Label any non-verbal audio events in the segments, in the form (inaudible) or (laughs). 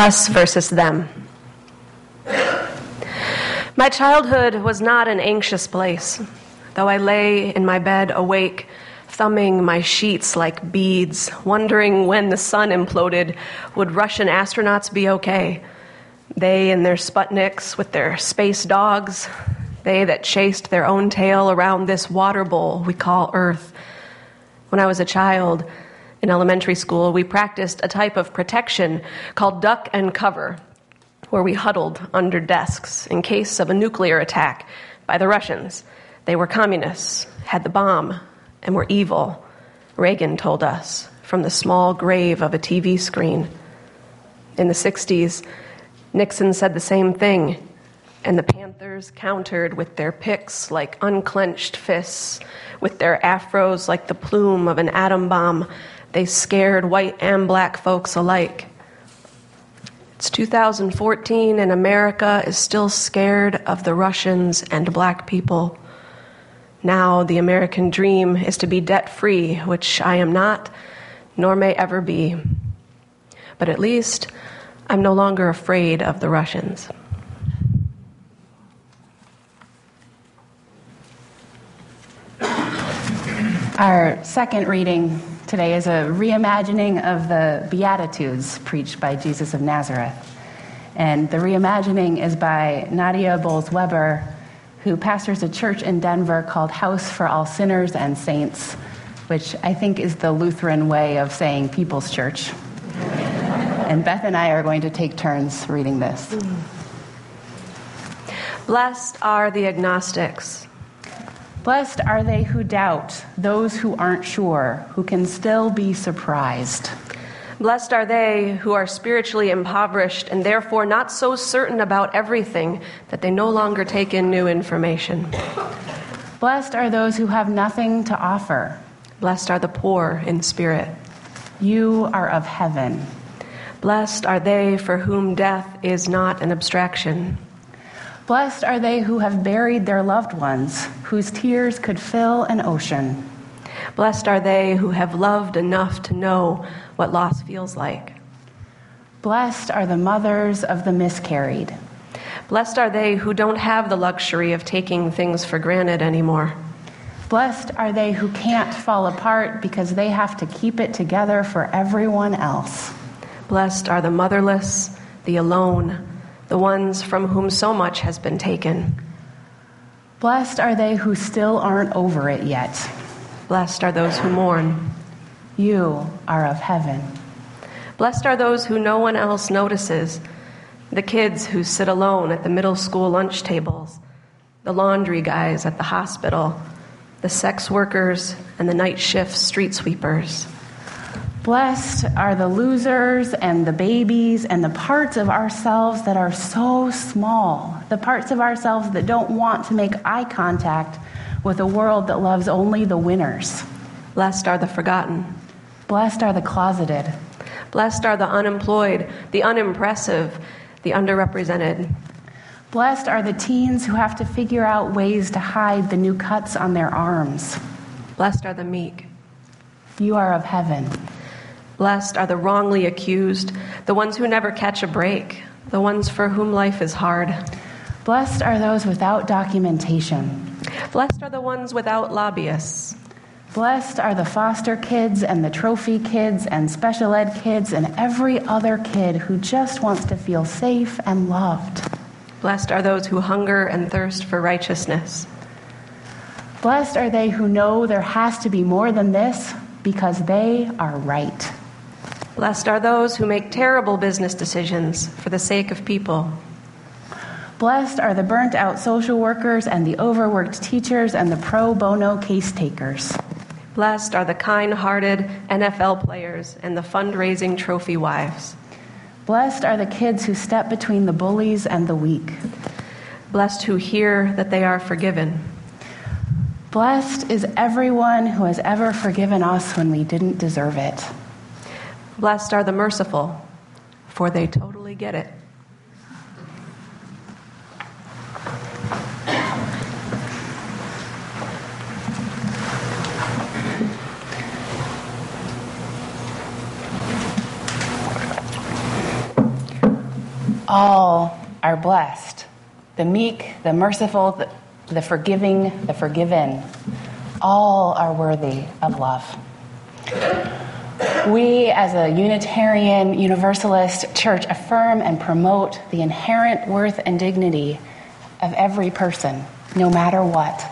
Us versus them. My childhood was not an anxious place, though I lay in my bed awake, thumbing my sheets like beads, wondering when the sun imploded, would Russian astronauts be okay? They and their Sputniks with their space dogs, they that chased their own tail around this water bowl we call Earth. When I was a child, in elementary school, we practiced a type of protection called duck and cover, where we huddled under desks in case of a nuclear attack by the Russians. They were communists, had the bomb, and were evil, Reagan told us from the small grave of a TV screen. In the 60s, Nixon said the same thing, and the Panthers countered with their picks like unclenched fists, with their afros like the plume of an atom bomb they scared white and black folks alike. It's 2014, and America is still scared of the Russians and black people. Now, the American dream is to be debt free, which I am not, nor may ever be. But at least I'm no longer afraid of the Russians. Our second reading today is a reimagining of the Beatitudes preached by Jesus of Nazareth. And the reimagining is by Nadia Bolz-Weber, who pastors a church in Denver called House for All Sinners and Saints, which I think is the Lutheran way of saying People's Church. (laughs) and Beth and I are going to take turns reading this. Blessed are the agnostics Blessed are they who doubt, those who aren't sure, who can still be surprised. Blessed are they who are spiritually impoverished and therefore not so certain about everything that they no longer take in new information. Blessed are those who have nothing to offer. Blessed are the poor in spirit. You are of heaven. Blessed are they for whom death is not an abstraction. Blessed are they who have buried their loved ones, whose tears could fill an ocean. Blessed are they who have loved enough to know what loss feels like. Blessed are the mothers of the miscarried. Blessed are they who don't have the luxury of taking things for granted anymore. Blessed are they who can't fall apart because they have to keep it together for everyone else. Blessed are the motherless, the alone, the ones from whom so much has been taken. Blessed are they who still aren't over it yet. Blessed are those who mourn. You are of heaven. Blessed are those who no one else notices the kids who sit alone at the middle school lunch tables, the laundry guys at the hospital, the sex workers, and the night shift street sweepers. Blessed are the losers and the babies and the parts of ourselves that are so small, the parts of ourselves that don't want to make eye contact with a world that loves only the winners. Blessed are the forgotten. Blessed are the closeted. Blessed are the unemployed, the unimpressive, the underrepresented. Blessed are the teens who have to figure out ways to hide the new cuts on their arms. Blessed are the meek. You are of heaven. Blessed are the wrongly accused, the ones who never catch a break, the ones for whom life is hard. Blessed are those without documentation. Blessed are the ones without lobbyists. Blessed are the foster kids and the trophy kids and special ed kids and every other kid who just wants to feel safe and loved. Blessed are those who hunger and thirst for righteousness. Blessed are they who know there has to be more than this because they are right. Blessed are those who make terrible business decisions for the sake of people. Blessed are the burnt out social workers and the overworked teachers and the pro bono case takers. Blessed are the kind hearted NFL players and the fundraising trophy wives. Blessed are the kids who step between the bullies and the weak. Blessed who hear that they are forgiven. Blessed is everyone who has ever forgiven us when we didn't deserve it. Blessed are the merciful, for they totally get it. All are blessed the meek, the merciful, the, the forgiving, the forgiven. All are worthy of love. We, as a Unitarian Universalist church, affirm and promote the inherent worth and dignity of every person, no matter what,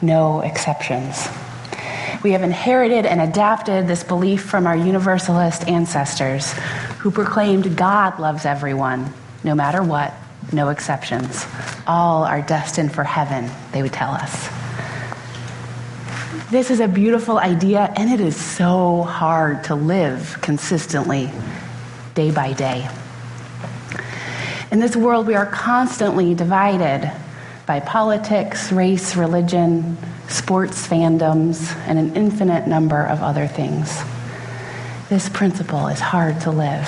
no exceptions. We have inherited and adapted this belief from our Universalist ancestors who proclaimed God loves everyone, no matter what, no exceptions. All are destined for heaven, they would tell us. This is a beautiful idea, and it is so hard to live consistently day by day. In this world, we are constantly divided by politics, race, religion, sports fandoms, and an infinite number of other things. This principle is hard to live.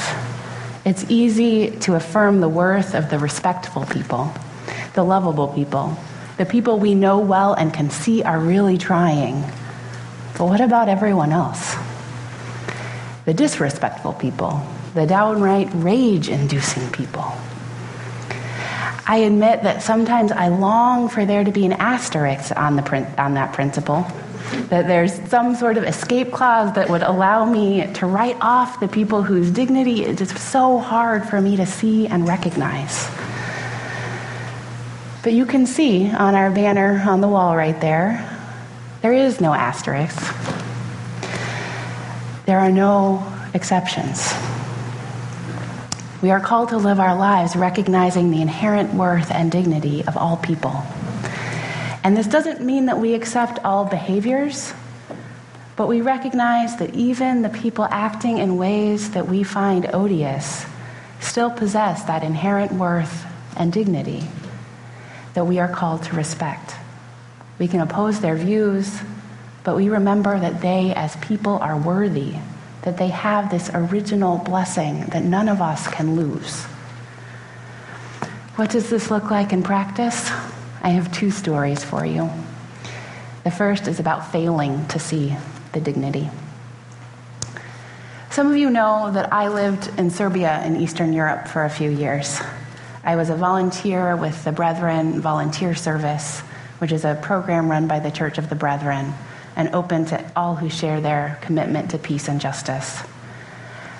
It's easy to affirm the worth of the respectful people, the lovable people, the people we know well and can see are really trying. But what about everyone else? The disrespectful people, the downright rage inducing people. I admit that sometimes I long for there to be an asterisk on, the, on that principle that there's some sort of escape clause that would allow me to write off the people whose dignity is just so hard for me to see and recognize. But you can see on our banner on the wall right there, there is no asterisk. There are no exceptions. We are called to live our lives recognizing the inherent worth and dignity of all people. And this doesn't mean that we accept all behaviors, but we recognize that even the people acting in ways that we find odious still possess that inherent worth and dignity that we are called to respect. We can oppose their views, but we remember that they, as people, are worthy, that they have this original blessing that none of us can lose. What does this look like in practice? I have two stories for you. The first is about failing to see the dignity. Some of you know that I lived in Serbia in Eastern Europe for a few years. I was a volunteer with the Brethren Volunteer Service, which is a program run by the Church of the Brethren and open to all who share their commitment to peace and justice.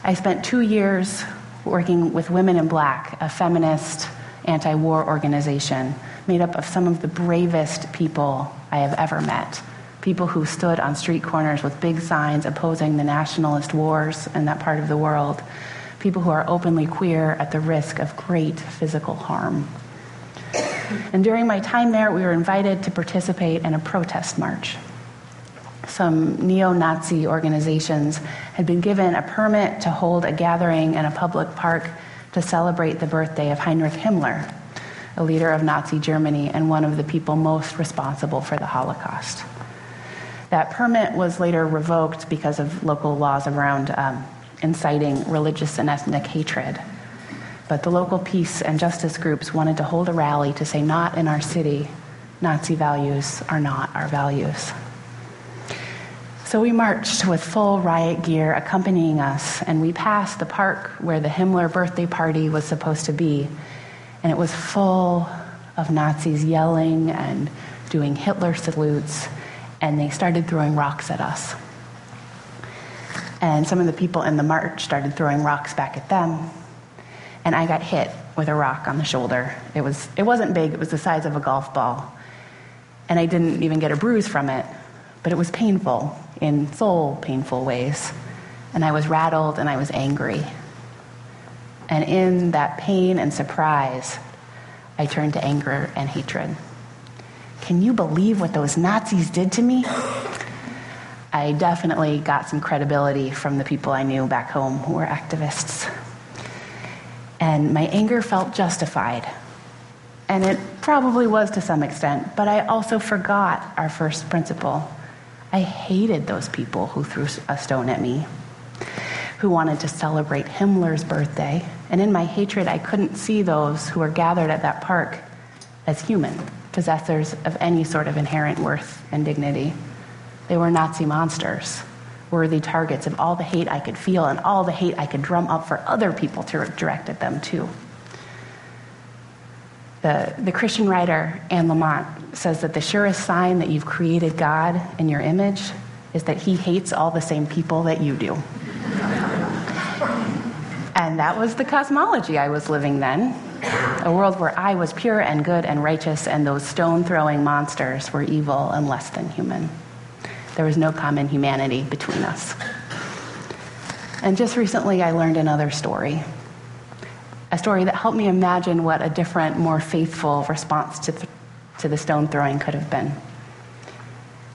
I spent two years working with Women in Black, a feminist anti war organization made up of some of the bravest people I have ever met. People who stood on street corners with big signs opposing the nationalist wars in that part of the world. People who are openly queer at the risk of great physical harm. And during my time there, we were invited to participate in a protest march. Some neo Nazi organizations had been given a permit to hold a gathering in a public park to celebrate the birthday of Heinrich Himmler, a leader of Nazi Germany and one of the people most responsible for the Holocaust. That permit was later revoked because of local laws around um, inciting religious and ethnic hatred. But the local peace and justice groups wanted to hold a rally to say, not in our city, Nazi values are not our values. So we marched with full riot gear accompanying us, and we passed the park where the Himmler birthday party was supposed to be and it was full of Nazis yelling and doing Hitler salutes, and they started throwing rocks at us. And some of the people in the march started throwing rocks back at them, and I got hit with a rock on the shoulder. It, was, it wasn't big, it was the size of a golf ball. And I didn't even get a bruise from it, but it was painful in soul painful ways. And I was rattled and I was angry. And in that pain and surprise, I turned to anger and hatred. Can you believe what those Nazis did to me? I definitely got some credibility from the people I knew back home who were activists. And my anger felt justified. And it probably was to some extent, but I also forgot our first principle. I hated those people who threw a stone at me who wanted to celebrate Himmler's birthday. And in my hatred, I couldn't see those who were gathered at that park as human, possessors of any sort of inherent worth and dignity. They were Nazi monsters, worthy targets of all the hate I could feel and all the hate I could drum up for other people to direct at them, too. The, the Christian writer Anne Lamott says that the surest sign that you've created God in your image is that he hates all the same people that you do. (laughs) and that was the cosmology I was living then. A world where I was pure and good and righteous, and those stone throwing monsters were evil and less than human. There was no common humanity between us. And just recently, I learned another story a story that helped me imagine what a different, more faithful response to, th- to the stone throwing could have been.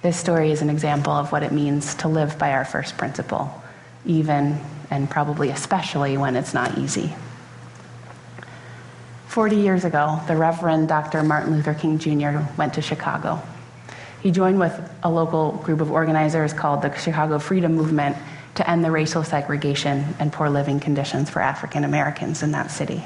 This story is an example of what it means to live by our first principle, even and probably especially when it's not easy. 40 years ago, the Reverend Dr. Martin Luther King Jr. went to Chicago. He joined with a local group of organizers called the Chicago Freedom Movement to end the racial segregation and poor living conditions for African Americans in that city.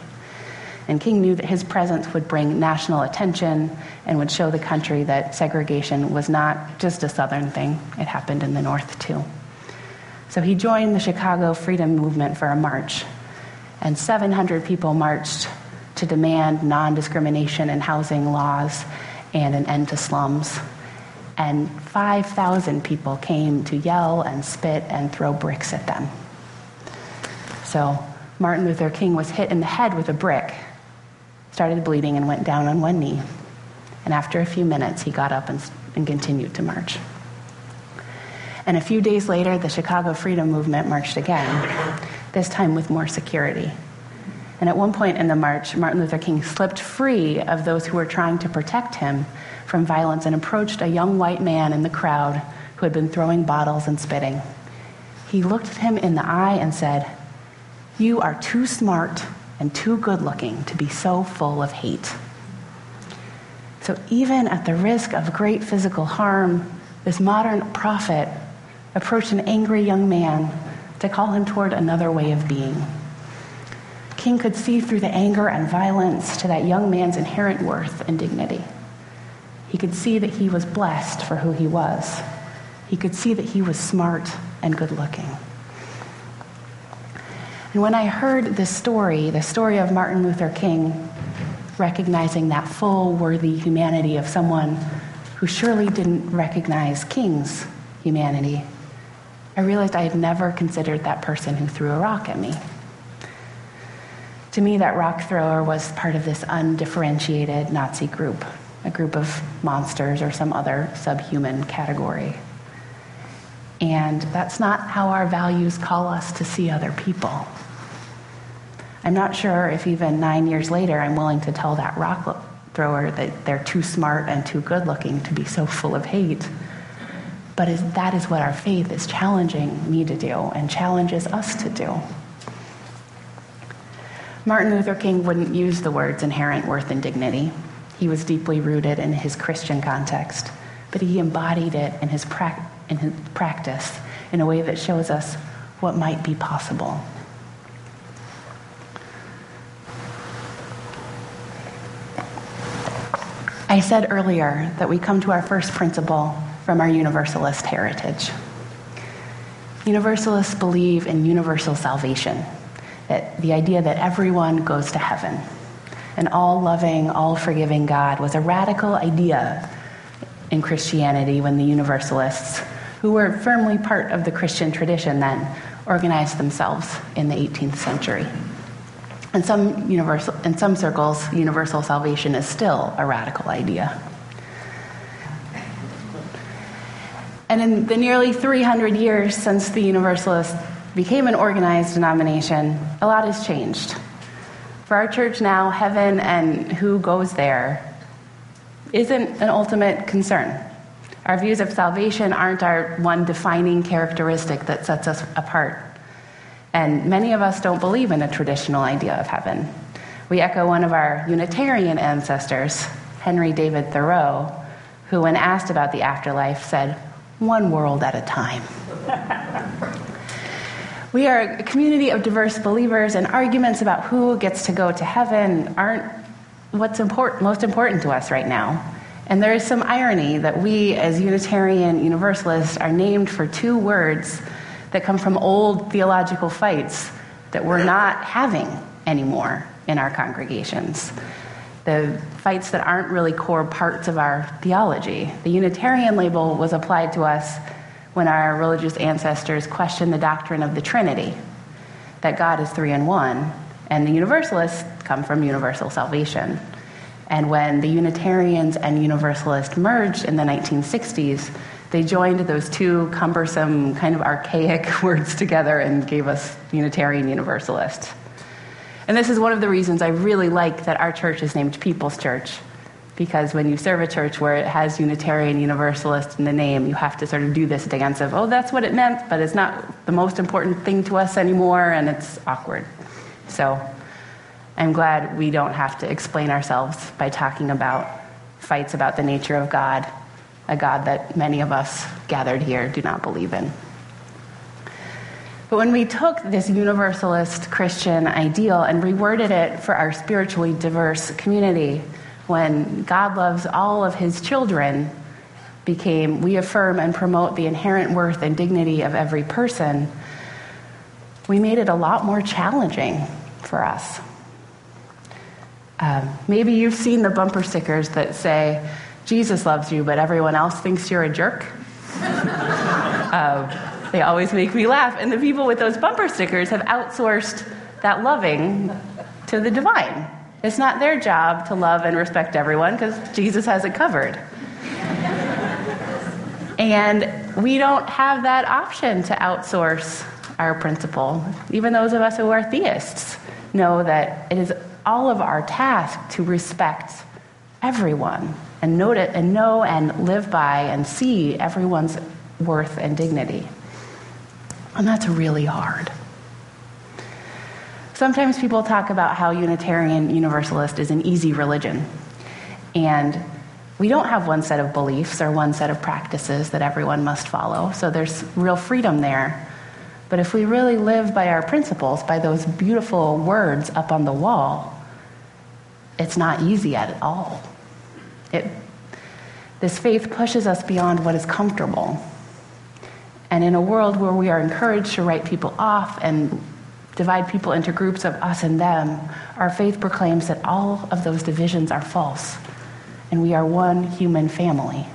And King knew that his presence would bring national attention and would show the country that segregation was not just a Southern thing, it happened in the North too. So he joined the Chicago Freedom Movement for a march, and 700 people marched to demand non discrimination in housing laws and an end to slums and 5,000 people came to yell and spit and throw bricks at them. So Martin Luther King was hit in the head with a brick, started bleeding, and went down on one knee. And after a few minutes, he got up and, and continued to march. And a few days later, the Chicago Freedom Movement marched again, this time with more security. And at one point in the march, Martin Luther King slipped free of those who were trying to protect him from violence and approached a young white man in the crowd who had been throwing bottles and spitting. He looked at him in the eye and said, You are too smart and too good looking to be so full of hate. So, even at the risk of great physical harm, this modern prophet approached an angry young man to call him toward another way of being. King could see through the anger and violence to that young man's inherent worth and dignity. He could see that he was blessed for who he was. He could see that he was smart and good looking. And when I heard this story, the story of Martin Luther King, recognizing that full, worthy humanity of someone who surely didn't recognize King's humanity, I realized I had never considered that person who threw a rock at me. To me, that rock thrower was part of this undifferentiated Nazi group a group of monsters or some other subhuman category. And that's not how our values call us to see other people. I'm not sure if even nine years later I'm willing to tell that rock thrower that they're too smart and too good looking to be so full of hate. But is, that is what our faith is challenging me to do and challenges us to do. Martin Luther King wouldn't use the words inherent worth and dignity. He was deeply rooted in his Christian context, but he embodied it in his, pra- in his practice in a way that shows us what might be possible. I said earlier that we come to our first principle from our Universalist heritage. Universalists believe in universal salvation, that the idea that everyone goes to heaven an all loving, all forgiving God was a radical idea in Christianity when the Universalists, who were firmly part of the Christian tradition then, organized themselves in the 18th century. In some, universal, in some circles, universal salvation is still a radical idea. And in the nearly 300 years since the Universalists became an organized denomination, a lot has changed. For our church now, heaven and who goes there isn't an ultimate concern. Our views of salvation aren't our one defining characteristic that sets us apart. And many of us don't believe in a traditional idea of heaven. We echo one of our Unitarian ancestors, Henry David Thoreau, who, when asked about the afterlife, said, One world at a time. (laughs) We are a community of diverse believers, and arguments about who gets to go to heaven aren't what's important, most important to us right now. And there is some irony that we, as Unitarian Universalists, are named for two words that come from old theological fights that we're not having anymore in our congregations. the fights that aren't really core parts of our theology. The Unitarian label was applied to us when our religious ancestors questioned the doctrine of the Trinity, that God is three in one, and the Universalists come from universal salvation. And when the Unitarians and Universalists merged in the 1960s, they joined those two cumbersome, kind of archaic (laughs) words together and gave us Unitarian Universalist. And this is one of the reasons I really like that our church is named People's Church. Because when you serve a church where it has Unitarian Universalist in the name, you have to sort of do this dance of, oh, that's what it meant, but it's not the most important thing to us anymore, and it's awkward. So I'm glad we don't have to explain ourselves by talking about fights about the nature of God, a God that many of us gathered here do not believe in. But when we took this universalist Christian ideal and reworded it for our spiritually diverse community, when God loves all of his children, became we affirm and promote the inherent worth and dignity of every person, we made it a lot more challenging for us. Um, maybe you've seen the bumper stickers that say, Jesus loves you, but everyone else thinks you're a jerk. uh, (laughs) they always make me laugh. And the people with those bumper stickers have outsourced that loving to the divine. It's not their job to love and respect everyone because Jesus has it covered. and we don't have that option to outsource our principle. Even those of us who are theists know that it is all of our task to respect everyone and and know and live by and see everyone's worth and dignity. And that's really hard. Sometimes people talk about how Unitarian Universalist is an easy religion. And we don't have one set of beliefs or one set of practices that everyone must follow, so there's real freedom there. But if we really live by our principles, by those beautiful words up on the wall, it's not easy at all. It, this faith pushes us beyond what is comfortable. And in a world where we are encouraged to write people off and divide people into groups of us and them, our faith proclaims that all of those divisions are false and we are one human family.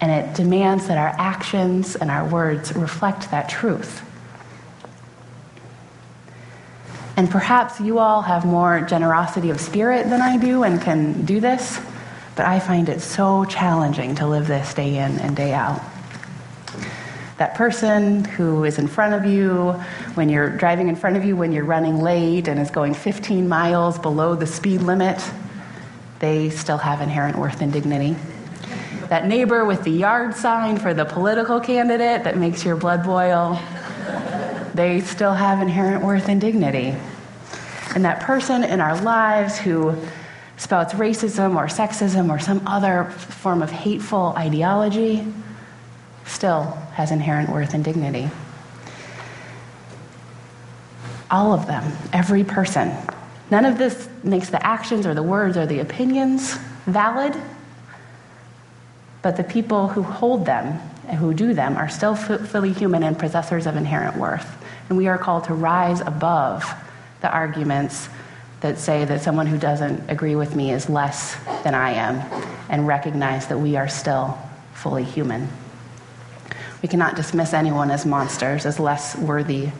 And it demands that our actions and our words reflect that truth. And perhaps you all have more generosity of spirit than I do and can do this, but I find it so challenging to live this day in and day out. That person who is in front of you, when you're driving in front of you, when you're running late and is going 15 miles below the speed limit, they still have inherent worth and dignity. That neighbor with the yard sign for the political candidate that makes your blood boil, they still have inherent worth and dignity. And that person in our lives who spouts racism or sexism or some other form of hateful ideology still has inherent worth and dignity. All of them, every person. None of this makes the actions or the words or the opinions valid, but the people who hold them and who do them are still fully human and possessors of inherent worth. And we are called to rise above the arguments that say that someone who doesn't agree with me is less than I am and recognize that we are still fully human. We cannot dismiss anyone as monsters, as less worthy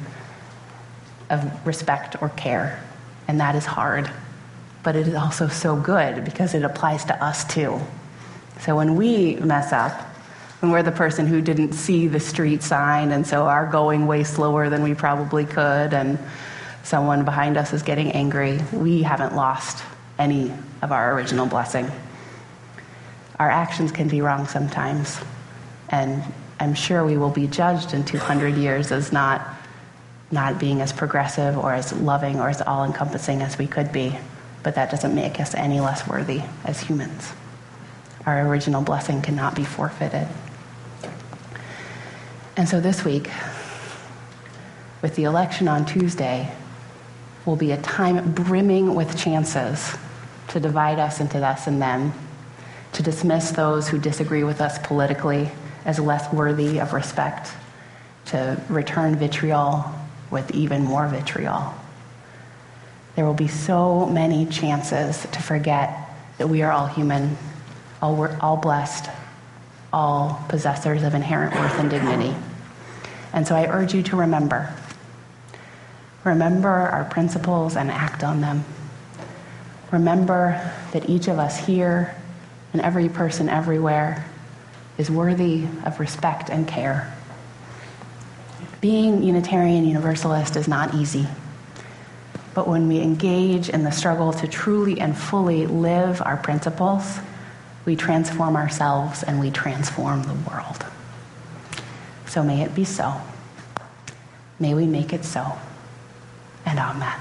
of respect or care. And that is hard. But it is also so good because it applies to us too. So when we mess up, when we're the person who didn't see the street sign and so are going way slower than we probably could, and someone behind us is getting angry, we haven't lost any of our original blessing. Our actions can be wrong sometimes, and I'm sure we will be judged in 200 years as not, not being as progressive or as loving or as all encompassing as we could be, but that doesn't make us any less worthy as humans. Our original blessing cannot be forfeited. And so this week, with the election on Tuesday, will be a time brimming with chances to divide us into us and them, to dismiss those who disagree with us politically as less worthy of respect, to return vitriol with even more vitriol. there will be so many chances to forget that we are all human, all, all blessed, all possessors of inherent worth and dignity. And so I urge you to remember. Remember our principles and act on them. Remember that each of us here and every person everywhere is worthy of respect and care. Being Unitarian Universalist is not easy. But when we engage in the struggle to truly and fully live our principles, we transform ourselves and we transform the world. So may it be so. May we make it so. And amen.